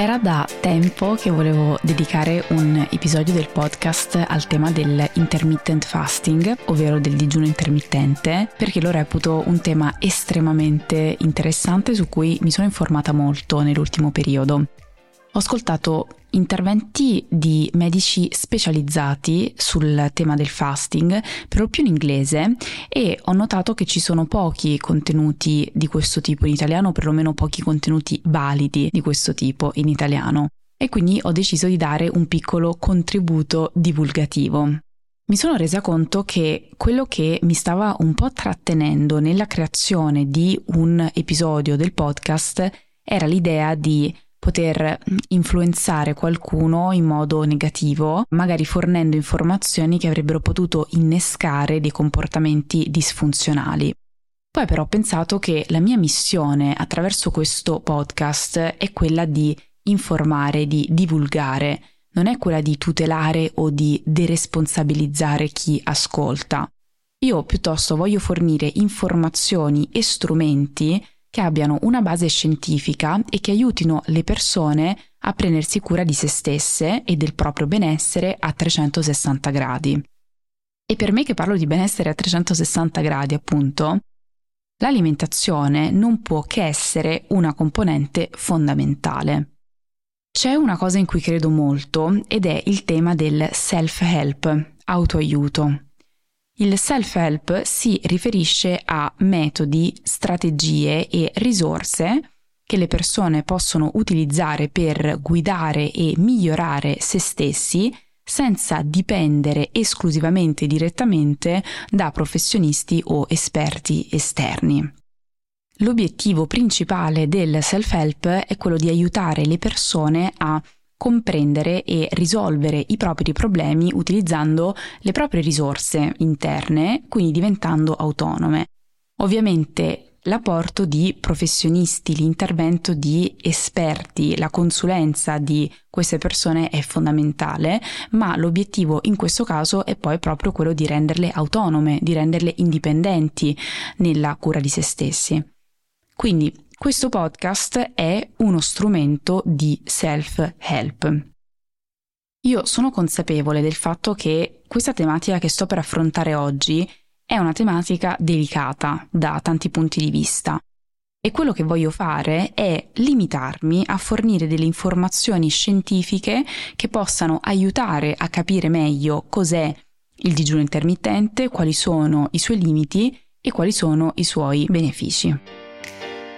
Era da tempo che volevo dedicare un episodio del podcast al tema del intermittent fasting, ovvero del digiuno intermittente, perché lo reputo un tema estremamente interessante su cui mi sono informata molto nell'ultimo periodo. Ho ascoltato interventi di medici specializzati sul tema del fasting, però più in inglese, e ho notato che ci sono pochi contenuti di questo tipo in italiano, perlomeno pochi contenuti validi di questo tipo in italiano. E quindi ho deciso di dare un piccolo contributo divulgativo. Mi sono resa conto che quello che mi stava un po' trattenendo nella creazione di un episodio del podcast era l'idea di poter influenzare qualcuno in modo negativo, magari fornendo informazioni che avrebbero potuto innescare dei comportamenti disfunzionali. Poi però ho pensato che la mia missione attraverso questo podcast è quella di informare, di divulgare, non è quella di tutelare o di deresponsabilizzare chi ascolta. Io piuttosto voglio fornire informazioni e strumenti che abbiano una base scientifica e che aiutino le persone a prendersi cura di se stesse e del proprio benessere a 360 gradi. E per me che parlo di benessere a 360 gradi, appunto, l'alimentazione non può che essere una componente fondamentale. C'è una cosa in cui credo molto ed è il tema del self-help, autoaiuto. Il self-help si riferisce a metodi, strategie e risorse che le persone possono utilizzare per guidare e migliorare se stessi senza dipendere esclusivamente direttamente da professionisti o esperti esterni. L'obiettivo principale del self-help è quello di aiutare le persone a comprendere e risolvere i propri problemi utilizzando le proprie risorse interne, quindi diventando autonome. Ovviamente l'apporto di professionisti, l'intervento di esperti, la consulenza di queste persone è fondamentale, ma l'obiettivo in questo caso è poi proprio quello di renderle autonome, di renderle indipendenti nella cura di se stessi. Quindi questo podcast è uno strumento di self-help. Io sono consapevole del fatto che questa tematica che sto per affrontare oggi è una tematica delicata da tanti punti di vista e quello che voglio fare è limitarmi a fornire delle informazioni scientifiche che possano aiutare a capire meglio cos'è il digiuno intermittente, quali sono i suoi limiti e quali sono i suoi benefici.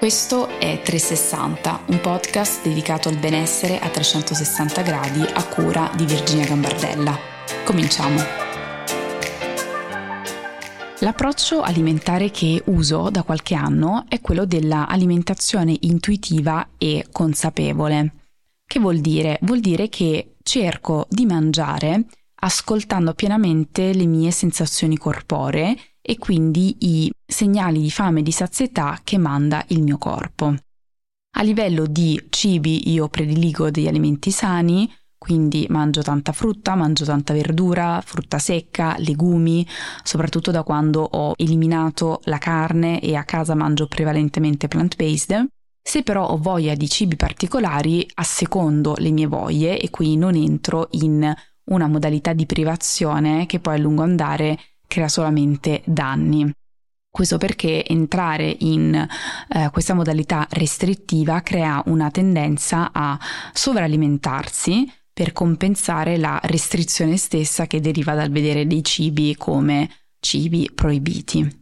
Questo è 360, un podcast dedicato al benessere a 360 gradi a cura di Virginia Gambardella. Cominciamo! L'approccio alimentare che uso da qualche anno è quello dell'alimentazione intuitiva e consapevole. Che vuol dire? Vuol dire che cerco di mangiare ascoltando pienamente le mie sensazioni corporee e quindi i segnali di fame e di sazietà che manda il mio corpo. A livello di cibi io prediligo degli alimenti sani, quindi mangio tanta frutta, mangio tanta verdura, frutta secca, legumi, soprattutto da quando ho eliminato la carne e a casa mangio prevalentemente plant-based. Se però ho voglia di cibi particolari, assecondo le mie voglie e qui non entro in una modalità di privazione che poi a lungo andare crea solamente danni. Questo perché entrare in eh, questa modalità restrittiva crea una tendenza a sovralimentarsi per compensare la restrizione stessa che deriva dal vedere dei cibi come cibi proibiti.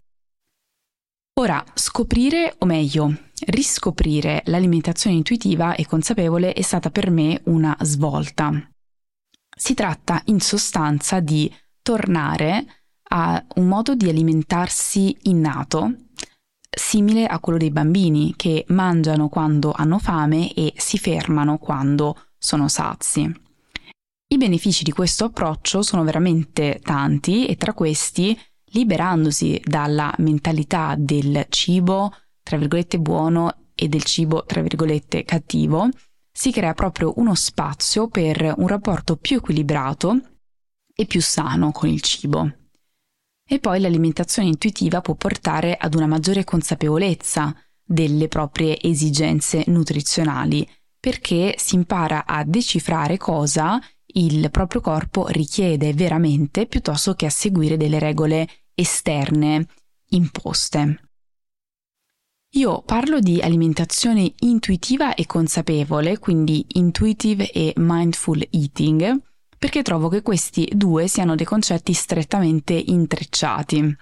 Ora, scoprire, o meglio, riscoprire l'alimentazione intuitiva e consapevole è stata per me una svolta. Si tratta in sostanza di tornare ha un modo di alimentarsi innato, simile a quello dei bambini che mangiano quando hanno fame e si fermano quando sono sazi. I benefici di questo approccio sono veramente tanti e tra questi, liberandosi dalla mentalità del cibo, tra virgolette, buono e del cibo, tra virgolette, cattivo, si crea proprio uno spazio per un rapporto più equilibrato e più sano con il cibo. E poi l'alimentazione intuitiva può portare ad una maggiore consapevolezza delle proprie esigenze nutrizionali, perché si impara a decifrare cosa il proprio corpo richiede veramente piuttosto che a seguire delle regole esterne imposte. Io parlo di alimentazione intuitiva e consapevole, quindi intuitive e mindful eating, perché trovo che questi due siano dei concetti strettamente intrecciati.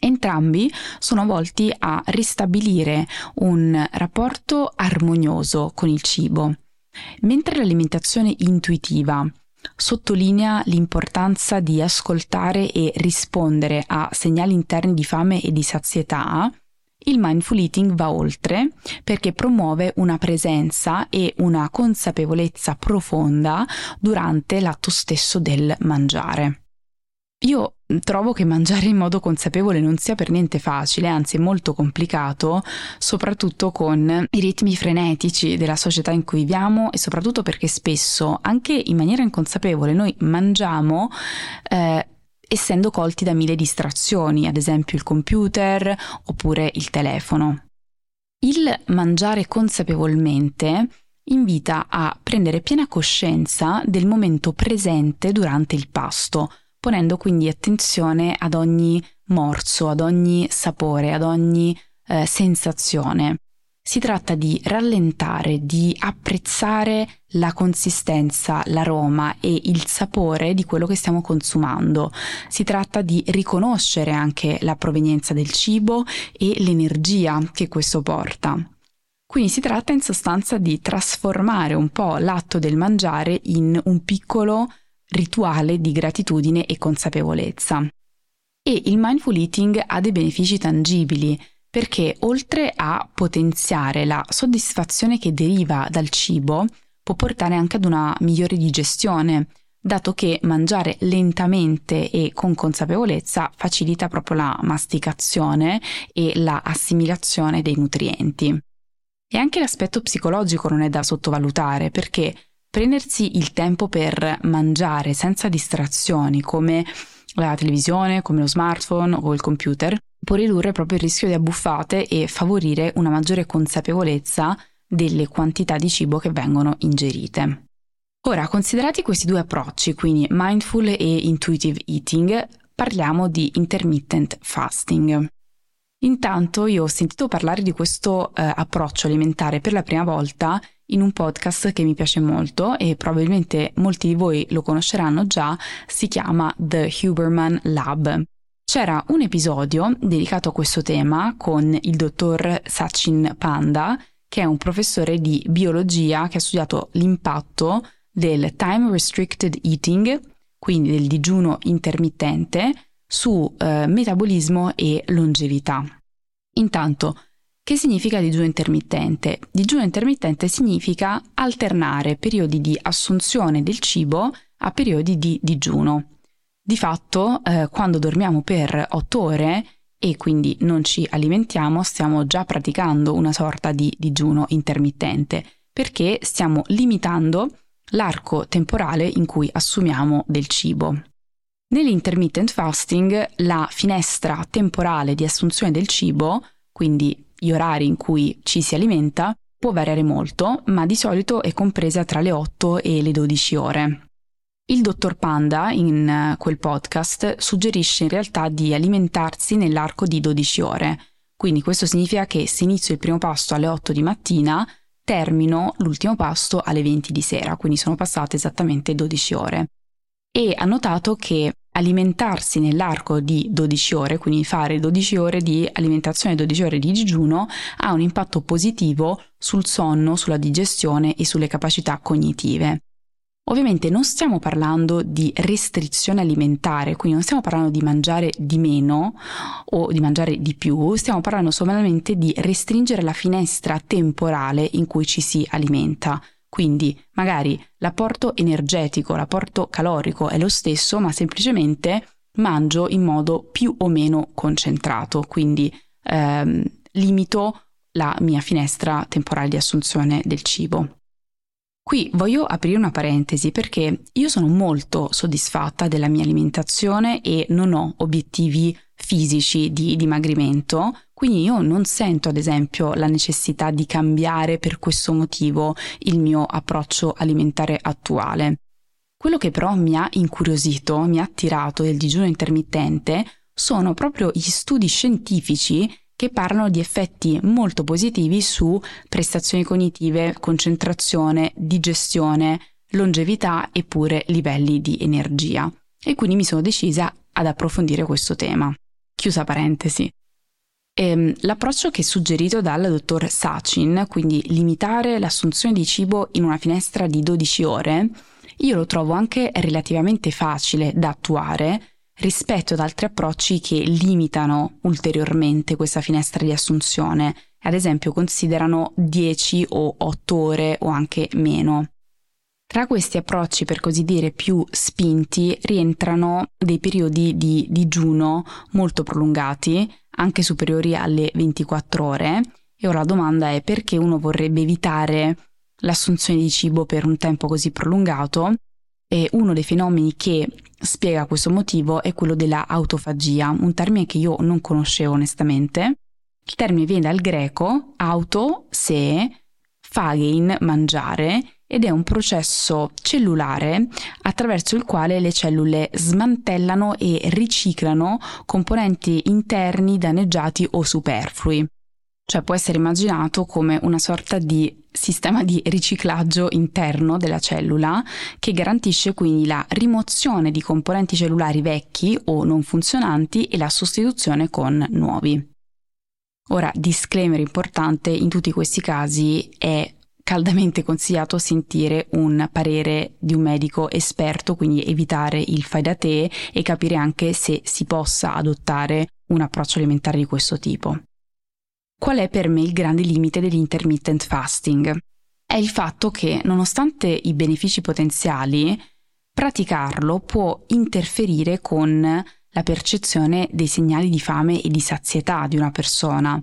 Entrambi sono volti a ristabilire un rapporto armonioso con il cibo, mentre l'alimentazione intuitiva sottolinea l'importanza di ascoltare e rispondere a segnali interni di fame e di sazietà, il mindful eating va oltre perché promuove una presenza e una consapevolezza profonda durante l'atto stesso del mangiare. Io trovo che mangiare in modo consapevole non sia per niente facile, anzi molto complicato, soprattutto con i ritmi frenetici della società in cui viviamo e soprattutto perché spesso, anche in maniera inconsapevole, noi mangiamo eh, essendo colti da mille distrazioni, ad esempio il computer oppure il telefono. Il mangiare consapevolmente invita a prendere piena coscienza del momento presente durante il pasto, ponendo quindi attenzione ad ogni morso, ad ogni sapore, ad ogni eh, sensazione. Si tratta di rallentare, di apprezzare la consistenza, l'aroma e il sapore di quello che stiamo consumando. Si tratta di riconoscere anche la provenienza del cibo e l'energia che questo porta. Quindi si tratta in sostanza di trasformare un po' l'atto del mangiare in un piccolo rituale di gratitudine e consapevolezza. E il mindful eating ha dei benefici tangibili perché oltre a potenziare la soddisfazione che deriva dal cibo, può portare anche ad una migliore digestione, dato che mangiare lentamente e con consapevolezza facilita proprio la masticazione e la assimilazione dei nutrienti. E anche l'aspetto psicologico non è da sottovalutare perché prendersi il tempo per mangiare senza distrazioni come la televisione, come lo smartphone o il computer, può ridurre proprio il rischio di abbuffate e favorire una maggiore consapevolezza delle quantità di cibo che vengono ingerite. Ora, considerati questi due approcci, quindi mindful e intuitive eating, parliamo di intermittent fasting. Intanto io ho sentito parlare di questo eh, approccio alimentare per la prima volta in un podcast che mi piace molto e probabilmente molti di voi lo conosceranno già, si chiama The Huberman Lab. C'era un episodio dedicato a questo tema con il dottor Sachin Panda, che è un professore di biologia che ha studiato l'impatto del time restricted eating, quindi del digiuno intermittente, su eh, metabolismo e longevità. Intanto, che significa digiuno intermittente? Digiuno intermittente significa alternare periodi di assunzione del cibo a periodi di digiuno. Di fatto, eh, quando dormiamo per 8 ore e quindi non ci alimentiamo, stiamo già praticando una sorta di digiuno intermittente, perché stiamo limitando l'arco temporale in cui assumiamo del cibo. Nell'intermittent fasting la finestra temporale di assunzione del cibo, quindi gli orari in cui ci si alimenta, può variare molto, ma di solito è compresa tra le 8 e le 12 ore. Il dottor Panda, in eh, quel podcast, suggerisce in realtà di alimentarsi nell'arco di 12 ore. Quindi questo significa che se inizio il primo pasto alle 8 di mattina, termino l'ultimo pasto alle 20 di sera, quindi sono passate esattamente 12 ore. E ha notato che alimentarsi nell'arco di 12 ore, quindi fare 12 ore di alimentazione e 12 ore di digiuno, ha un impatto positivo sul sonno, sulla digestione e sulle capacità cognitive. Ovviamente non stiamo parlando di restrizione alimentare, quindi non stiamo parlando di mangiare di meno o di mangiare di più, stiamo parlando solamente di restringere la finestra temporale in cui ci si alimenta. Quindi magari l'apporto energetico, l'apporto calorico è lo stesso, ma semplicemente mangio in modo più o meno concentrato, quindi ehm, limito la mia finestra temporale di assunzione del cibo. Qui voglio aprire una parentesi perché io sono molto soddisfatta della mia alimentazione e non ho obiettivi fisici di dimagrimento, quindi io non sento ad esempio la necessità di cambiare per questo motivo il mio approccio alimentare attuale. Quello che però mi ha incuriosito, mi ha attirato del digiuno intermittente sono proprio gli studi scientifici che parlano di effetti molto positivi su prestazioni cognitive, concentrazione, digestione, longevità e pure livelli di energia. E quindi mi sono decisa ad approfondire questo tema. Chiusa parentesi. Ehm, l'approccio che è suggerito dal dottor Sachin, quindi limitare l'assunzione di cibo in una finestra di 12 ore, io lo trovo anche relativamente facile da attuare rispetto ad altri approcci che limitano ulteriormente questa finestra di assunzione, ad esempio considerano 10 o 8 ore o anche meno. Tra questi approcci, per così dire, più spinti, rientrano dei periodi di digiuno molto prolungati, anche superiori alle 24 ore. E ora la domanda è perché uno vorrebbe evitare l'assunzione di cibo per un tempo così prolungato e uno dei fenomeni che spiega questo motivo è quello della autofagia, un termine che io non conoscevo onestamente. Il termine viene dal greco auto, se, phagein, mangiare, ed è un processo cellulare attraverso il quale le cellule smantellano e riciclano componenti interni danneggiati o superflui cioè può essere immaginato come una sorta di sistema di riciclaggio interno della cellula che garantisce quindi la rimozione di componenti cellulari vecchi o non funzionanti e la sostituzione con nuovi. Ora, disclaimer importante, in tutti questi casi è caldamente consigliato sentire un parere di un medico esperto, quindi evitare il fai da te e capire anche se si possa adottare un approccio alimentare di questo tipo. Qual è per me il grande limite dell'intermittent fasting? È il fatto che, nonostante i benefici potenziali, praticarlo può interferire con la percezione dei segnali di fame e di sazietà di una persona,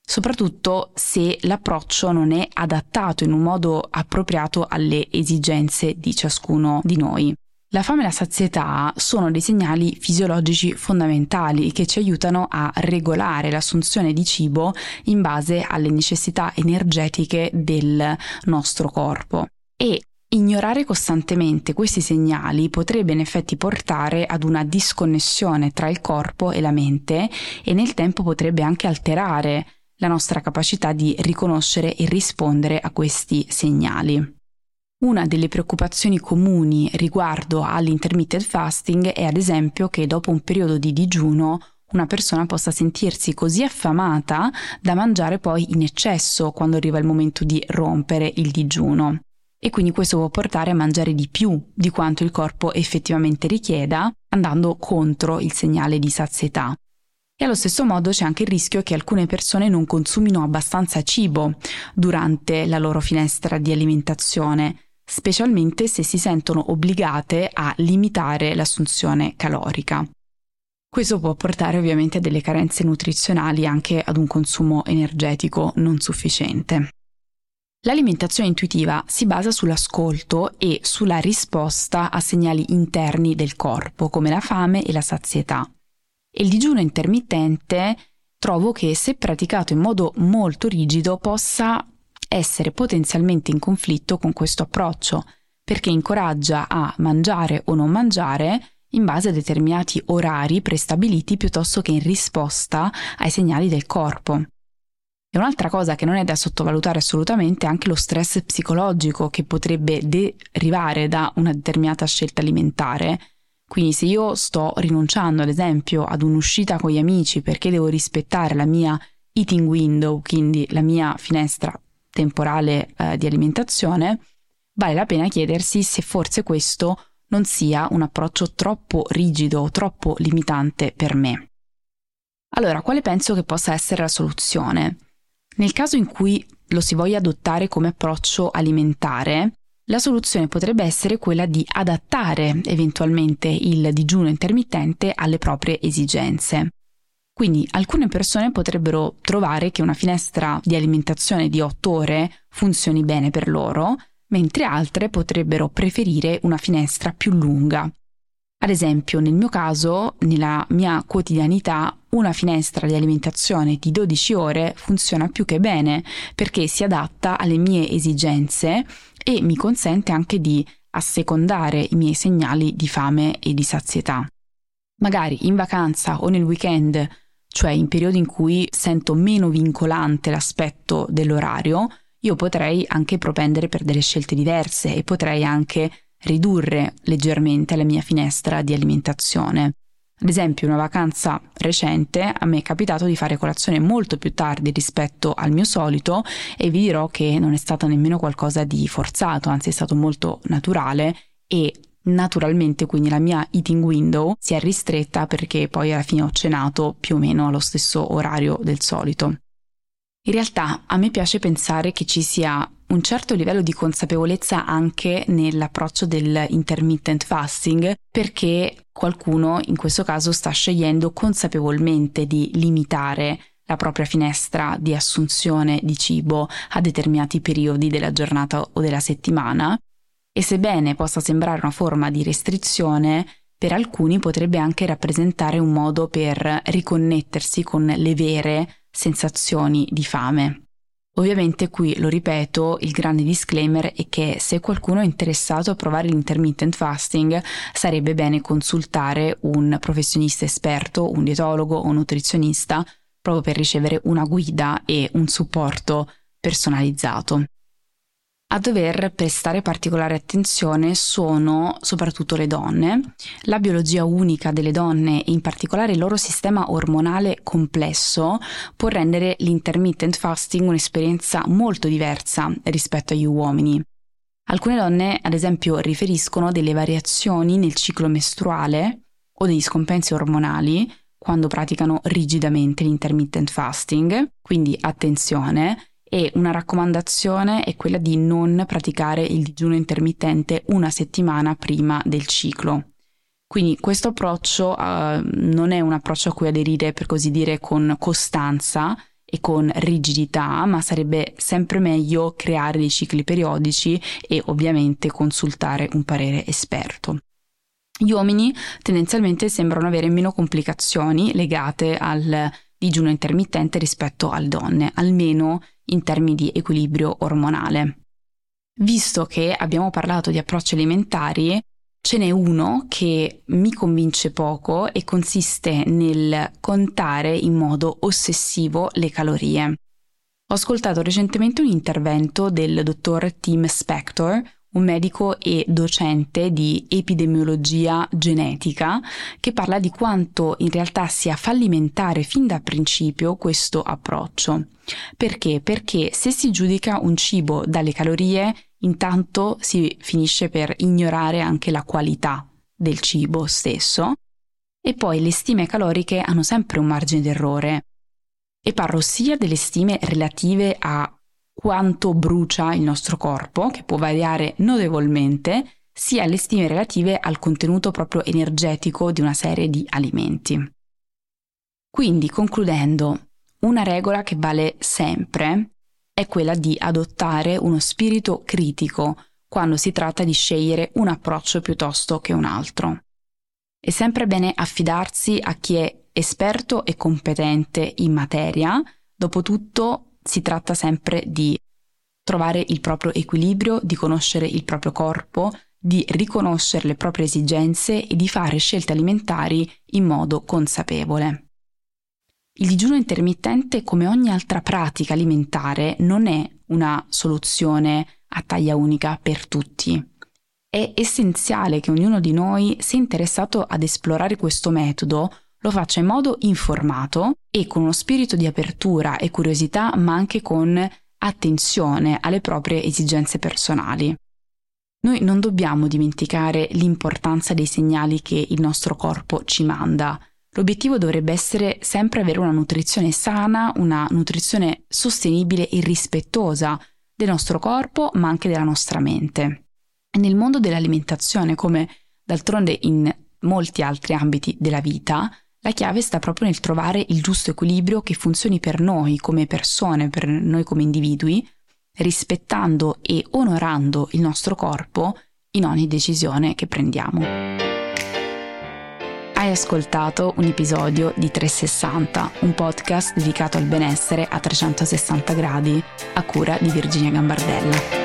soprattutto se l'approccio non è adattato in un modo appropriato alle esigenze di ciascuno di noi. La fame e la sazietà sono dei segnali fisiologici fondamentali che ci aiutano a regolare l'assunzione di cibo in base alle necessità energetiche del nostro corpo. E Ignorare costantemente questi segnali potrebbe in effetti portare ad una disconnessione tra il corpo e la mente e nel tempo potrebbe anche alterare la nostra capacità di riconoscere e rispondere a questi segnali. Una delle preoccupazioni comuni riguardo all'intermittent fasting è ad esempio che dopo un periodo di digiuno una persona possa sentirsi così affamata da mangiare poi in eccesso quando arriva il momento di rompere il digiuno. E quindi questo può portare a mangiare di più di quanto il corpo effettivamente richieda, andando contro il segnale di sazietà. E allo stesso modo c'è anche il rischio che alcune persone non consumino abbastanza cibo durante la loro finestra di alimentazione, specialmente se si sentono obbligate a limitare l'assunzione calorica. Questo può portare ovviamente a delle carenze nutrizionali anche ad un consumo energetico non sufficiente. L'alimentazione intuitiva si basa sull'ascolto e sulla risposta a segnali interni del corpo, come la fame e la sazietà. E il digiuno intermittente trovo che se praticato in modo molto rigido possa essere potenzialmente in conflitto con questo approccio, perché incoraggia a mangiare o non mangiare in base a determinati orari prestabiliti piuttosto che in risposta ai segnali del corpo. E un'altra cosa che non è da sottovalutare assolutamente è anche lo stress psicologico che potrebbe derivare da una determinata scelta alimentare. Quindi se io sto rinunciando ad esempio ad un'uscita con gli amici perché devo rispettare la mia eating window, quindi la mia finestra temporale eh, di alimentazione, vale la pena chiedersi se forse questo non sia un approccio troppo rigido o troppo limitante per me. Allora, quale penso che possa essere la soluzione? Nel caso in cui lo si voglia adottare come approccio alimentare, la soluzione potrebbe essere quella di adattare eventualmente il digiuno intermittente alle proprie esigenze. Quindi alcune persone potrebbero trovare che una finestra di alimentazione di 8 ore funzioni bene per loro, mentre altre potrebbero preferire una finestra più lunga. Ad esempio, nel mio caso, nella mia quotidianità, una finestra di alimentazione di 12 ore funziona più che bene perché si adatta alle mie esigenze e mi consente anche di assecondare i miei segnali di fame e di sazietà. Magari in vacanza o nel weekend, cioè in periodi in cui sento meno vincolante l'aspetto dell'orario, io potrei anche propendere per delle scelte diverse e potrei anche ridurre leggermente la mia finestra di alimentazione. Ad esempio, una vacanza recente a me è capitato di fare colazione molto più tardi rispetto al mio solito e vi dirò che non è stato nemmeno qualcosa di forzato, anzi è stato molto naturale e naturalmente quindi la mia eating window si è ristretta perché poi alla fine ho cenato più o meno allo stesso orario del solito. In realtà a me piace pensare che ci sia un certo livello di consapevolezza anche nell'approccio dell'intermittent fasting perché qualcuno in questo caso sta scegliendo consapevolmente di limitare la propria finestra di assunzione di cibo a determinati periodi della giornata o della settimana e sebbene possa sembrare una forma di restrizione, per alcuni potrebbe anche rappresentare un modo per riconnettersi con le vere sensazioni di fame. Ovviamente qui lo ripeto, il grande disclaimer è che se qualcuno è interessato a provare l'intermittent fasting sarebbe bene consultare un professionista esperto, un dietologo o un nutrizionista proprio per ricevere una guida e un supporto personalizzato. A dover prestare particolare attenzione sono soprattutto le donne. La biologia unica delle donne e in particolare il loro sistema ormonale complesso può rendere l'intermittent fasting un'esperienza molto diversa rispetto agli uomini. Alcune donne, ad esempio, riferiscono delle variazioni nel ciclo mestruale o degli scompensi ormonali quando praticano rigidamente l'intermittent fasting, quindi attenzione, e una raccomandazione è quella di non praticare il digiuno intermittente una settimana prima del ciclo. Quindi questo approccio uh, non è un approccio a cui aderire per così dire con costanza e con rigidità, ma sarebbe sempre meglio creare dei cicli periodici e ovviamente consultare un parere esperto. Gli uomini tendenzialmente sembrano avere meno complicazioni legate al digiuno intermittente rispetto alle donne, almeno in termini di equilibrio ormonale. Visto che abbiamo parlato di approcci alimentari, ce n'è uno che mi convince poco e consiste nel contare in modo ossessivo le calorie. Ho ascoltato recentemente un intervento del dottor Tim Spector, un medico e docente di epidemiologia genetica, che parla di quanto in realtà sia fallimentare fin da principio questo approccio. Perché? Perché se si giudica un cibo dalle calorie, intanto si finisce per ignorare anche la qualità del cibo stesso e poi le stime caloriche hanno sempre un margine d'errore. E parlo sia delle stime relative a quanto brucia il nostro corpo, che può variare notevolmente, sia le stime relative al contenuto proprio energetico di una serie di alimenti. Quindi, concludendo, una regola che vale sempre è quella di adottare uno spirito critico quando si tratta di scegliere un approccio piuttosto che un altro. È sempre bene affidarsi a chi è esperto e competente in materia, dopotutto si tratta sempre di trovare il proprio equilibrio, di conoscere il proprio corpo, di riconoscere le proprie esigenze e di fare scelte alimentari in modo consapevole. Il digiuno intermittente, come ogni altra pratica alimentare, non è una soluzione a taglia unica per tutti. È essenziale che ognuno di noi, se interessato ad esplorare questo metodo, lo faccia in modo informato e con uno spirito di apertura e curiosità, ma anche con attenzione alle proprie esigenze personali. Noi non dobbiamo dimenticare l'importanza dei segnali che il nostro corpo ci manda. L'obiettivo dovrebbe essere sempre avere una nutrizione sana, una nutrizione sostenibile e rispettosa del nostro corpo, ma anche della nostra mente. Nel mondo dell'alimentazione, come d'altronde in molti altri ambiti della vita, la chiave sta proprio nel trovare il giusto equilibrio che funzioni per noi come persone, per noi come individui, rispettando e onorando il nostro corpo in ogni decisione che prendiamo. Hai ascoltato un episodio di 360, un podcast dedicato al benessere a 360 gradi, a cura di Virginia Gambardella.